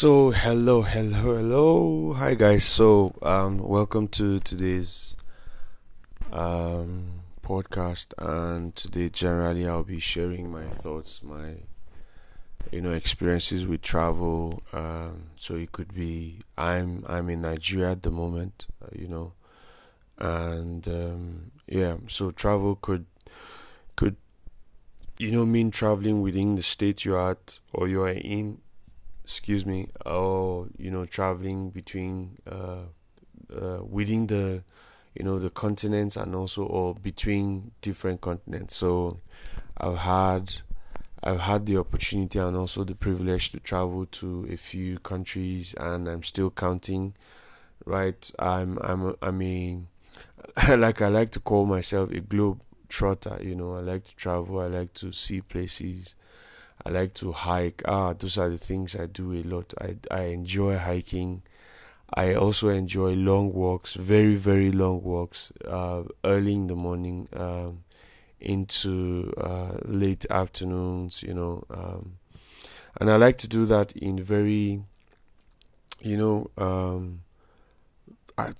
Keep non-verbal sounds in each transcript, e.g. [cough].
So hello, hello, hello. Hi guys. So um welcome to today's um podcast and today generally I'll be sharing my thoughts, my you know experiences with travel. Um so it could be I'm I'm in Nigeria at the moment, uh, you know. And um yeah, so travel could could you know mean traveling within the state you're at or you are in excuse me, or you know, traveling between uh, uh, within the you know the continents and also or between different continents. So I've had I've had the opportunity and also the privilege to travel to a few countries, and I'm still counting. Right, I'm I'm I mean, [laughs] like I like to call myself a globe trotter. You know, I like to travel. I like to see places. I like to hike. Ah, those are the things I do a lot. I I enjoy hiking. I also enjoy long walks, very very long walks, uh, early in the morning, um, into uh, late afternoons. You know, um, and I like to do that in very, you know, um,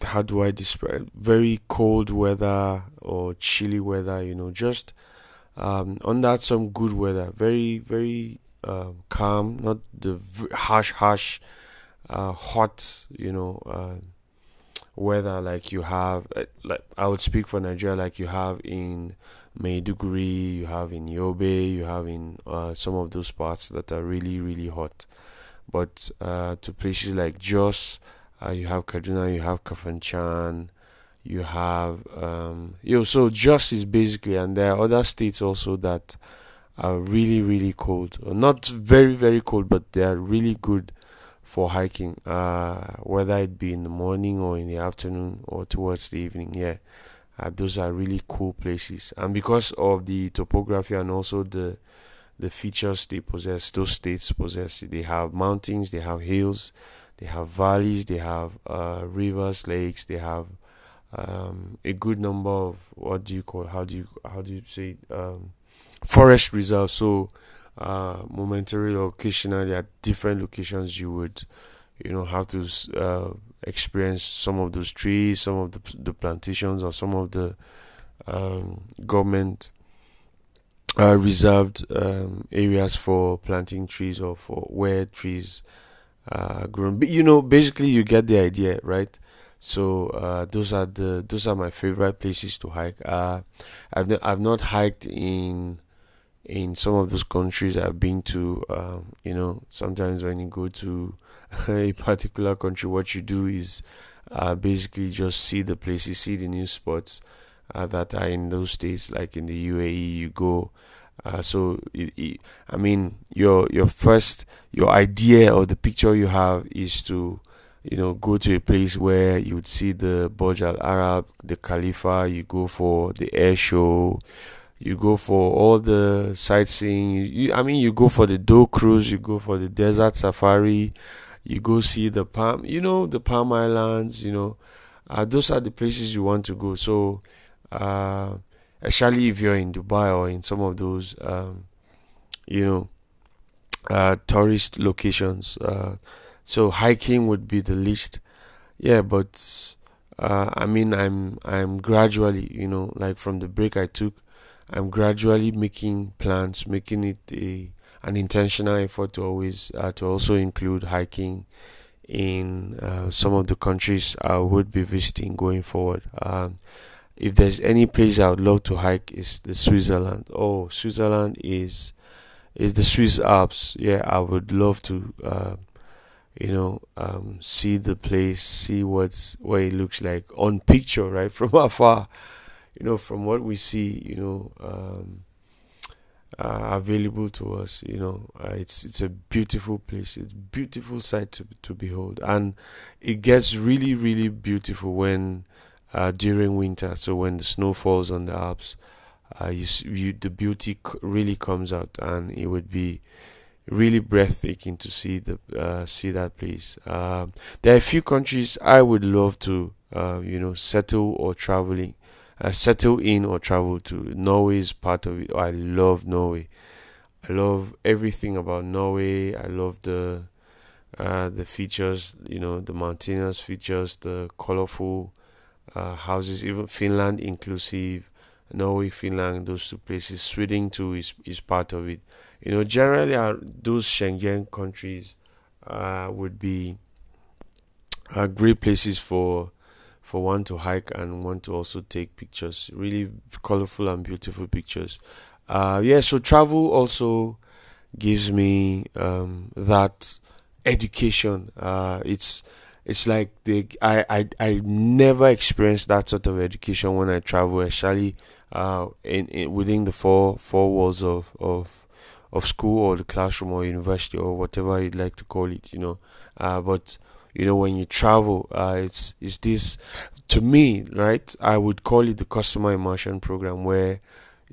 how do I describe very cold weather or chilly weather? You know, just um, on that some good weather. Very very uh, calm not the harsh harsh uh, hot you know uh, weather like you have uh, like I would speak for Nigeria like you have in Maiduguri you have in Yobe you have in uh, some of those parts that are really really hot. But uh, to places like Jos you have Kaduna you have Kafanchan you have um, you know, so is basically, and there are other states also that are really really cold, not very very cold, but they are really good for hiking, uh, whether it be in the morning or in the afternoon or towards the evening. Yeah, uh, those are really cool places, and because of the topography and also the the features they possess, those states possess. They have mountains, they have hills, they have valleys, they have uh, rivers, lakes, they have um, a good number of what do you call how do you how do you say um, forest reserves. So uh, momentarily or occasionally at different locations you would you know have to uh, experience some of those trees, some of the the plantations, or some of the um, government uh, reserved um, areas for planting trees or for where trees uh, grown. But you know, basically, you get the idea, right? So uh, those are the those are my favorite places to hike. Uh, I've I've not hiked in in some of those countries I've been to. Um, you know, sometimes when you go to [laughs] a particular country, what you do is uh, basically just see the places, see the new spots uh, that are in those states. Like in the UAE, you go. Uh, so it, it, I mean, your your first your idea or the picture you have is to you know, go to a place where you would see the Burj Al Arab, the Khalifa, you go for the air show, you go for all the sightseeing. You, I mean, you go for the Dhow cruise, you go for the desert safari, you go see the palm, you know, the Palm Islands, you know, uh, those are the places you want to go. So, uh, especially if you're in Dubai or in some of those, um, you know, uh, tourist locations. So hiking would be the least. Yeah, but uh, I mean, I'm I'm gradually, you know, like from the break I took, I'm gradually making plans, making it a an intentional effort to always uh, to also include hiking in uh, some of the countries I would be visiting going forward. Um, if there's any place I would love to hike, is the Switzerland. Oh, Switzerland is is the Swiss Alps. Yeah, I would love to uh, you know um, see the place see what's what it looks like on picture right [laughs] from afar. You know from what we see you know um, uh, available to us you know uh, it's it's a beautiful place. It's beautiful sight to to behold. And it gets really really beautiful when uh, during winter. So when the snow falls on the alps uh, you, you the beauty really comes out. And it would be really breathtaking to see the uh, see that place. Um, there are a few countries I would love to uh, you know settle or traveling, uh, settle in or travel to. Norway is part of it. I love Norway. I love everything about Norway. I love the uh, the features, you know, the mountainous features, the colorful uh, houses, even Finland inclusive, Norway, Finland, those two places. Sweden too is is part of it. You know, generally, uh, those Schengen countries uh, would be uh, great places for for one to hike and one to also take pictures. Really colorful and beautiful pictures. Uh, yeah, so travel also gives me um, that education. Uh, it's it's like the I, I I never experienced that sort of education when I travel, especially uh, in, in within the four four walls of of of school or the classroom or university or whatever you'd like to call it. You know, uh, but you know when you travel, uh, it's it's this to me right. I would call it the customer immersion program where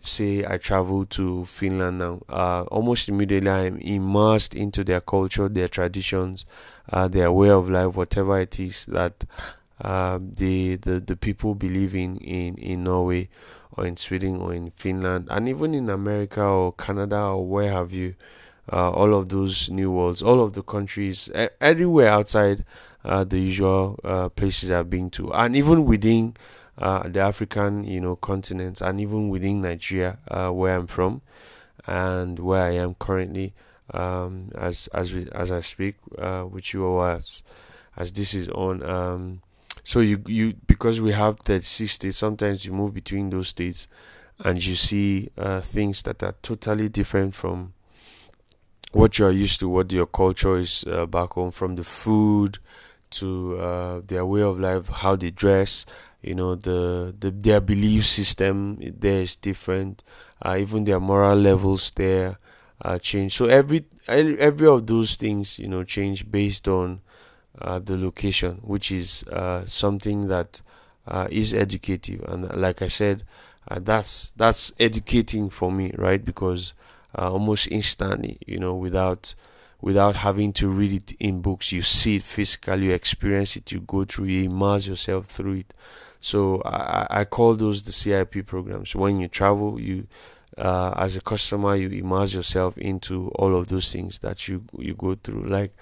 say I travel to Finland now, uh, almost immediately I'm immersed into their culture, their traditions, uh, their way of life, whatever it is that uh, the, the the people believe in, in in Norway or in Sweden or in Finland and even in America or Canada or where have you. Uh, all of those new worlds, all of the countries, everywhere outside uh, the usual uh, places I've been to, and even within uh, the African, you know, continent, and even within Nigeria, uh, where I'm from, and where I am currently, um, as as we, as I speak uh, with you or as as this is on. Um, so you you because we have 36 states, sometimes you move between those states, and you see uh, things that are totally different from what you are used to, what your culture is uh, back home, from the food to uh, their way of life, how they dress, you know the, the their belief system there is different uh, even their moral levels there change so every every of those things you know change based on uh, the location which is uh, something that uh, is educative and like i said uh, that's that's educating for me right because almost instantly you know without without having to read it in books you see it physically you experience it you go through you immerse yourself through it so I, I call those the CIP programs. When you travel, you uh, as a customer, you immerse yourself into all of those things that you you go through. Like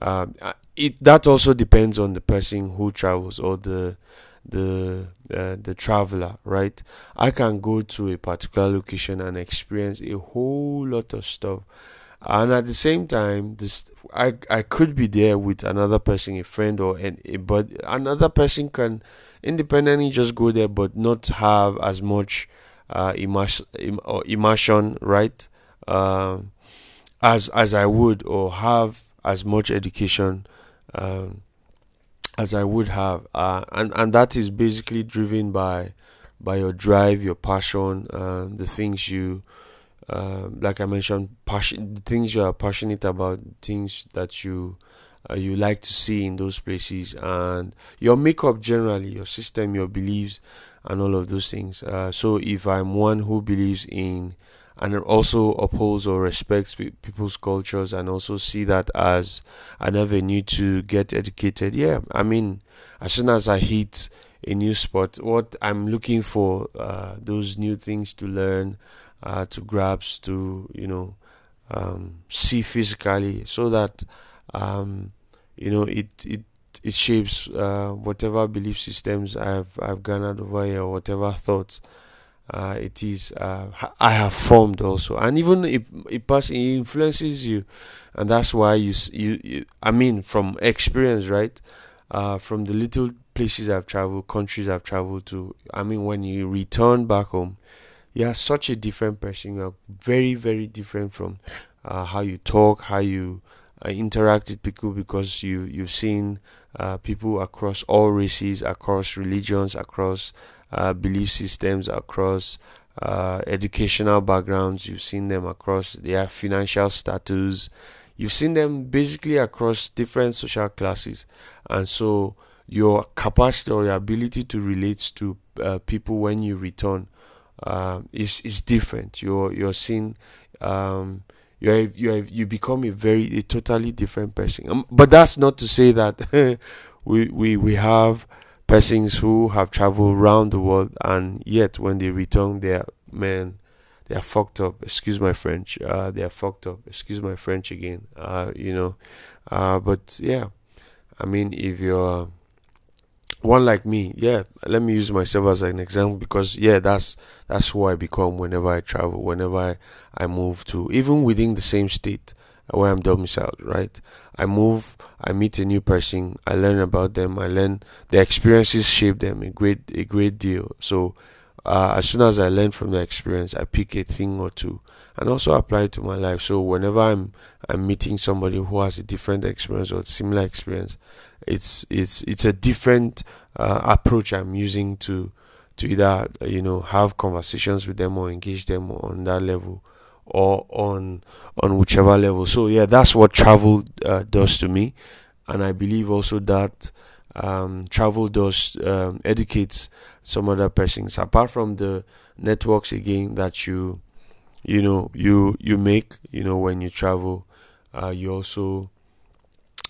um, it that also depends on the person who travels or the the uh, the traveler, right? I can go to a particular location and experience a whole lot of stuff, and at the same time, this I I could be there with another person, a friend or an, a, but another person can independently just go there but not have as much uh, immersion, immersion right um, as as I would or have as much education um, as I would have. Uh, and and that is basically driven by by your drive your passion uh, the things you uh, like I mentioned passion things you are passionate about things that you uh, you like to see in those places and your makeup generally your system your beliefs and all of those things. Uh, so if i'm one who believes in and also upholds or respects people's cultures and also see that as an avenue to get educated. Yeah i mean as soon as i hit a new spot what i'm looking for uh, those new things to learn uh, to grasp to you know um, see physically so that um, you know it it it shapes uh, whatever belief systems I've I've garnered over here, or whatever thoughts uh, it is uh, I have formed also, and even it it, it influences you, and that's why you, you, you I mean from experience, right? Uh, from the little places I've traveled, countries I've traveled to, I mean when you return back home, you are such a different person. You are very very different from uh, how you talk, how you uh, interact with people because you you've seen uh, people across all races, across religions, across uh, belief systems, across educational backgrounds. You've seen them across their financial status. You've seen them basically across different social classes, and so your capacity or your ability to relate to uh, people when you return uh, is is different. You're you're seeing. Um, you have, you have, you become a very a totally different person. Um, but that's not to say that [laughs] we we we have persons who have traveled around the world and yet when they return, they are man, they are fucked up. Excuse my French. Uh, they are fucked up. Excuse my French again. Uh, you know, uh, but yeah, I mean, if you're one like me, yeah, let me use myself as an example because yeah, that's that's who I become whenever I travel, whenever I, I move to, even within the same state where I'm domiciled, right? I move, I meet a new person, I learn about them, I learn their experiences shape them a great a great deal. So uh, as soon as I learn from the experience, I pick a thing or two and also apply it to my life. So whenever I'm I'm meeting somebody who has a different experience or similar experience, it's it's it's a different uh, approach I'm using to to either you know have conversations with them or engage them on that level or on on whichever level. So yeah, that's what travel uh, does to me, and I believe also that um, travel does um, educates some other persons. Apart from the networks again that you you know you you make you know when you travel uh, you also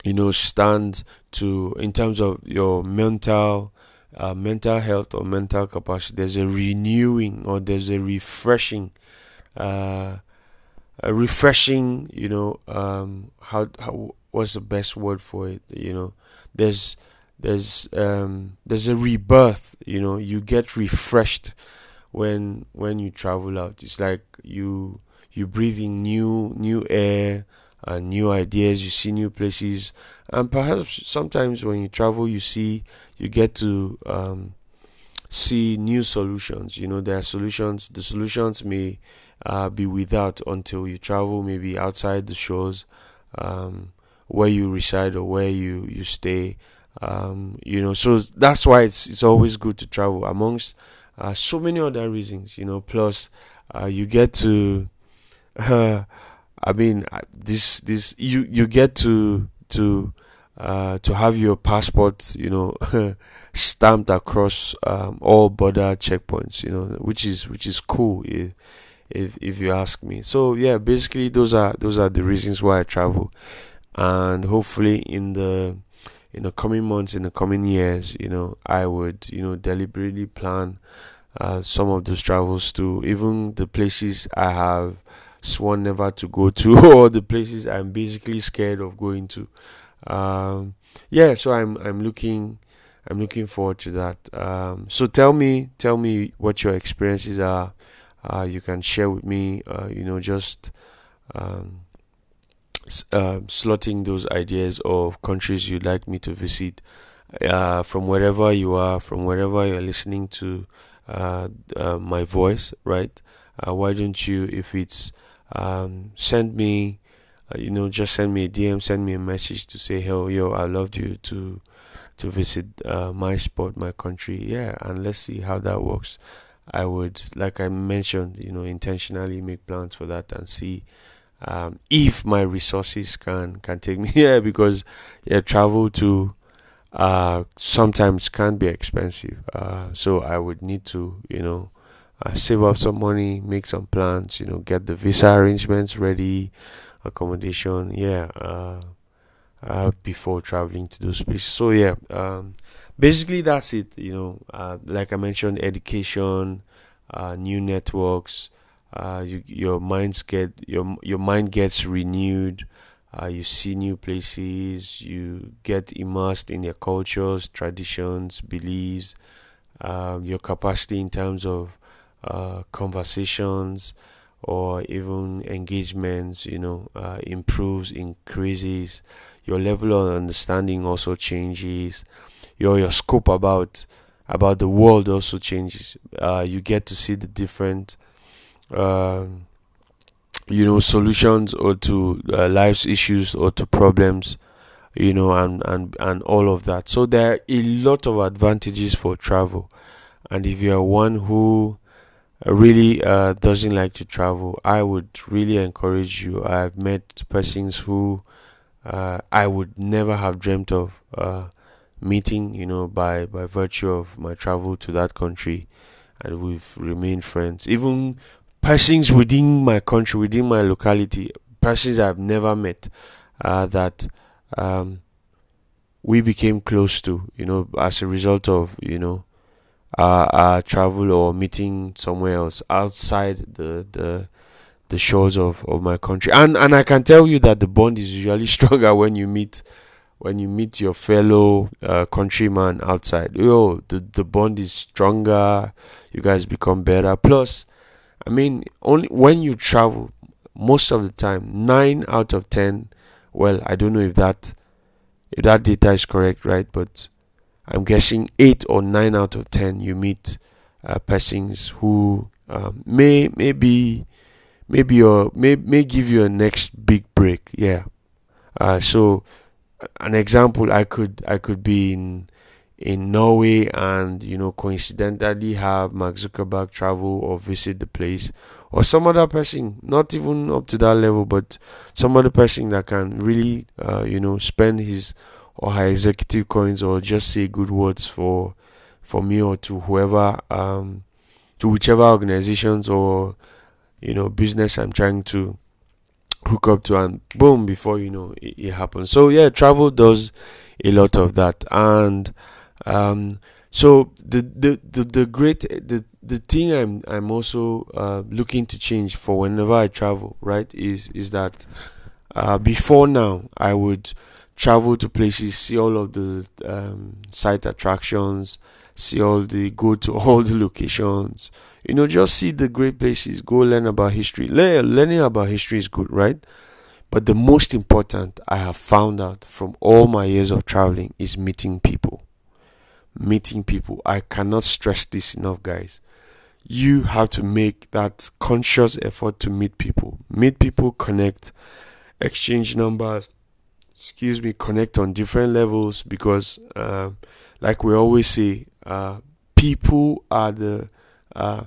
you know stand to in terms of your mental uh, mental health or mental capacity there's a renewing or there's a refreshing uh, a refreshing you know um, how how what's the best word for it you know? There's there's um, there's a rebirth you know you get refreshed when when you travel out. It's like you you breathe in new new air and new ideas you see new places. And perhaps sometimes when you travel you see you get to um, see new solutions. You know there are solutions the solutions may uh, be without until you travel maybe outside the shores um, where you reside or where you you stay um, you know so that's why it's it's always good to travel amongst uh, so many other reasons you know. Plus uh, you get to uh, [laughs] I mean uh, this this you you get to to uh, to have your passport you know [laughs] stamped across um, all border checkpoints you know which is which is cool if, if if you ask me. So yeah basically those are those are the reasons why I travel. And hopefully in the in the coming months, in the coming years, you know, I would, you know, deliberately plan uh, some of those travels to even the places I have sworn never to go to, [laughs] or the places I'm basically scared of going to. Um, yeah, so I'm I'm looking I'm looking forward to that. Um, so tell me tell me what your experiences are. Uh, you can share with me. Uh, you know, just um, uh, slotting those ideas of countries you'd like me to visit uh, from wherever you are, from wherever you're listening to uh, uh my voice, right? Uh, why don't you, if it's um, send me, uh, you know, just send me a DM, send me a message to say, "Hey, yo, I loved you to to visit my spot, my country." Yeah, and let's see how that works. I would, like I mentioned, you know, intentionally make plans for that and see um, if my resources can can take me [laughs] here because yeah travel to uh, sometimes can be expensive. Uh, so I would need to you know uh, save up some money make some plans you know get the visa arrangements ready accommodation yeah uh, uh, before traveling to those places. So yeah um, basically that's it you know uh, like I mentioned education uh new networks uh, you, your minds get your your mind gets renewed. Uh, you see new places. You get immersed in their cultures, traditions, beliefs. Uh, your capacity in terms of uh, conversations or even engagements, you know, uh, improves, increases. Your level of understanding also changes. Your your scope about about the world also changes. Uh, you get to see the different um, you know solutions or to uh, life's issues or to problems you know and and and all of that. So there are a lot of advantages for travel. And if you are one who really uh, doesn't like to travel i would really encourage you. I've met persons who uh, i would never have dreamt of uh, meeting you know by by virtue of my travel to that country. And we've remained friends. Even persons within my country, within my locality, persons I've never met uh, that um, we became close to, you know, as a result of, you know, uh, uh, travel or meeting somewhere else outside the the the shores of, of my country. And and I can tell you that the bond is usually [laughs] stronger when you meet when you meet your fellow uh, countryman outside. Yo, the the bond is stronger. You guys become better. Plus, I mean, only when you travel, most of the time, nine out of ten. Well, I don't know if that if that data is correct, right? But I'm guessing eight or nine out of ten you meet uh, persons who um, may maybe maybe your may may give you a next big break. Yeah. Uh, so an example, I could I could be in in Norway and you know coincidentally have Mark Zuckerberg travel or visit the place or some other person, not even up to that level, but some other person that can really uh, you know spend his or her executive coins or just say good words for for me or to whoever um to whichever organizations or you know business I'm trying to hook up to and boom before you know it, it happens. So yeah travel does a lot of that. And um so the the the, the great the the thing i'm i'm also uh, looking to change for whenever i travel right is is that uh, before now i would travel to places see all of the um, site attractions see all the go to [laughs] all the locations you know just see the great places go learn about history. Le- learning about history is good right? But the most important i have found out from all my years of traveling is meeting people meeting people. I cannot stress this enough guys. You have to make that conscious effort to meet people. Meet people connect exchange numbers. Excuse me connect on different levels because uh, like we always say uh, people are the uh,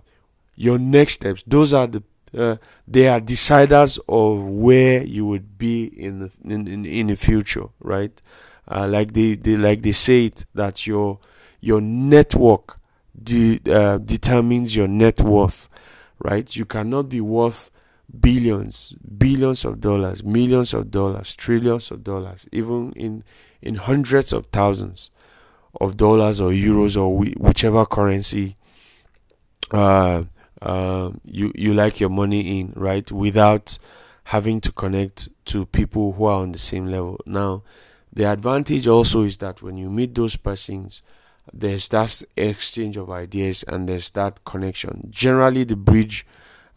your next steps. Those are the uh, they are deciders of where you would be in the in, in, in the future right uh, like they, they like they say it that your your network de- uh, determines your net worth right you cannot be worth billions, billions of dollars, millions of dollars, trillions of dollars, even in in hundreds of thousands of dollars or euros or whichever currency uh, uh, you you like your money in, right? Without having to connect to people who are on the same level. Now, the advantage also is that when you meet those persons, there's that exchange of ideas and there's that connection. Generally, the bridge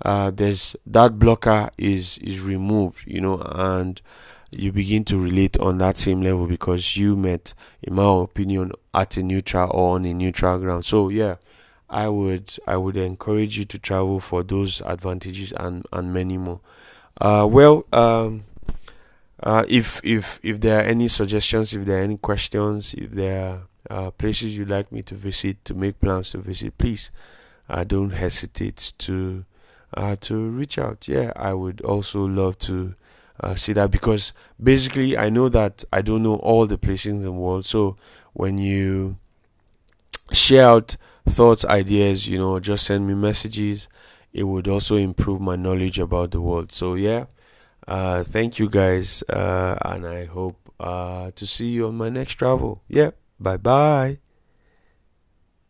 uh, there's that blocker is is removed, you know, and you begin to relate on that same level because you met, in my opinion, at a neutral or on a neutral ground. So yeah, I would I would encourage you to travel for those advantages and and many more. Uh, well, um, uh, if if if there are any suggestions, if there are any questions, if there are uh, places you'd like me to visit, to make plans to visit, please uh, don't hesitate to uh, to reach out. Yeah, I would also love to uh, see that because basically I know that I don't know all the places in the world. So when you share out thoughts, ideas, you know, just send me messages. It would also improve my knowledge about the world. So yeah, uh, thank you guys, uh, and I hope uh, to see you on my next travel. Yeah, bye bye.